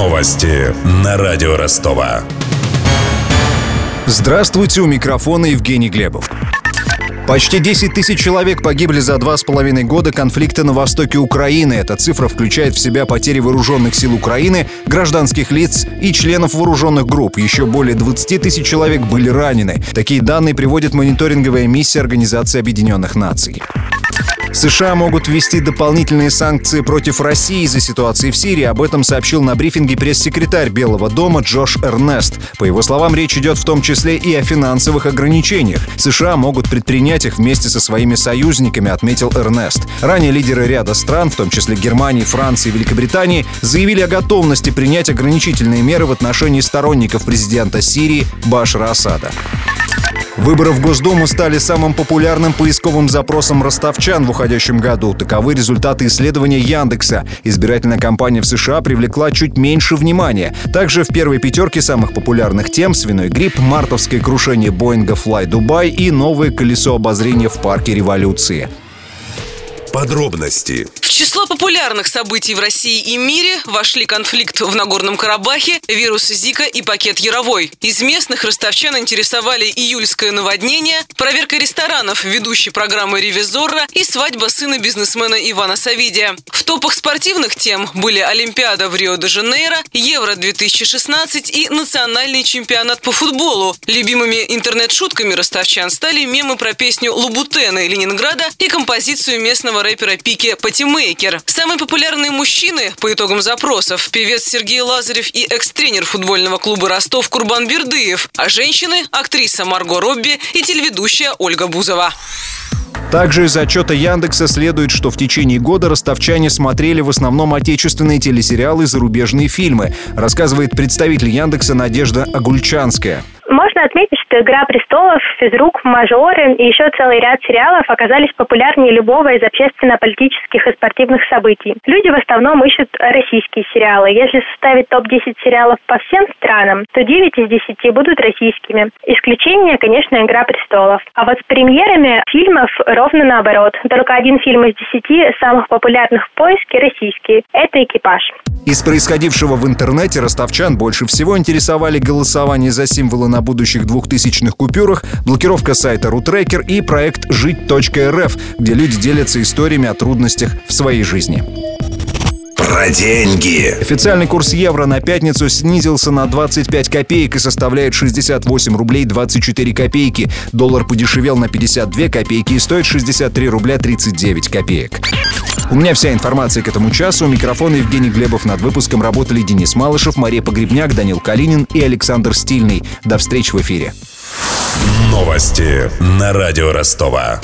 Новости на радио Ростова. Здравствуйте, у микрофона Евгений Глебов. Почти 10 тысяч человек погибли за два с половиной года конфликта на востоке Украины. Эта цифра включает в себя потери вооруженных сил Украины, гражданских лиц и членов вооруженных групп. Еще более 20 тысяч человек были ранены. Такие данные приводит мониторинговая миссия Организации Объединенных Наций. США могут ввести дополнительные санкции против России из-за ситуации в Сирии. Об этом сообщил на брифинге пресс-секретарь Белого дома Джош Эрнест. По его словам, речь идет в том числе и о финансовых ограничениях. США могут предпринять их вместе со своими союзниками, отметил Эрнест. Ранее лидеры ряда стран, в том числе Германии, Франции и Великобритании, заявили о готовности принять ограничительные меры в отношении сторонников президента Сирии Башара Асада. Выборы в Госдуму стали самым популярным поисковым запросом ростовчан в уходящем году. Таковы результаты исследования Яндекса. Избирательная кампания в США привлекла чуть меньше внимания. Также в первой пятерке самых популярных тем свиной грипп, мартовское крушение Боинга Fly Dubai и новое колесо обозрения в парке революции. Подробности число популярных событий в России и мире вошли конфликт в Нагорном Карабахе, вирус Зика и пакет Яровой. Из местных ростовчан интересовали июльское наводнение, проверка ресторанов ведущей программы «Ревизорра» и свадьба сына бизнесмена Ивана Савидия. В топах спортивных тем были Олимпиада в Рио-де-Жанейро, Евро-2016 и национальный чемпионат по футболу. Любимыми интернет-шутками ростовчан стали мемы про песню Лубутена Ленинграда и композицию местного рэпера Пики Патимейкер. Самые популярные мужчины по итогам запросов – певец Сергей Лазарев и экс-тренер футбольного клуба Ростов Курбан Бердыев, а женщины – актриса Марго Робби и телеведущая Ольга Бузова. Также из отчета Яндекса следует, что в течение года ростовчане смотрели в основном отечественные телесериалы и зарубежные фильмы, рассказывает представитель Яндекса Надежда Агульчанская. Можно отметить, что «Игра престолов», «Физрук», «Мажоры» и еще целый ряд сериалов оказались популярнее любого из общественно-политических и спортивных событий. Люди в основном ищут российские сериалы. Если составить топ-10 сериалов по всем странам, то 9 из 10 будут российскими. Исключение, конечно, «Игра престолов». А вот с премьерами фильмов ровно наоборот. Только один фильм из 10 самых популярных в поиске российский. Это «Экипаж». Из происходившего в интернете ростовчан больше всего интересовали голосование за символы на будущих двухтысячных купюрах, блокировка сайта Рутрекер и проект «Жить.рф», где люди делятся историями о трудностях в своей жизни. про деньги. Официальный курс евро на пятницу снизился на 25 копеек и составляет 68 рублей 24 копейки. Доллар подешевел на 52 копейки и стоит 63 рубля 39 копеек. У меня вся информация к этому часу. У микрофона Евгений Глебов. Над выпуском работали Денис Малышев, Мария Погребняк, Данил Калинин и Александр Стильный. До встречи в эфире. Новости на радио Ростова.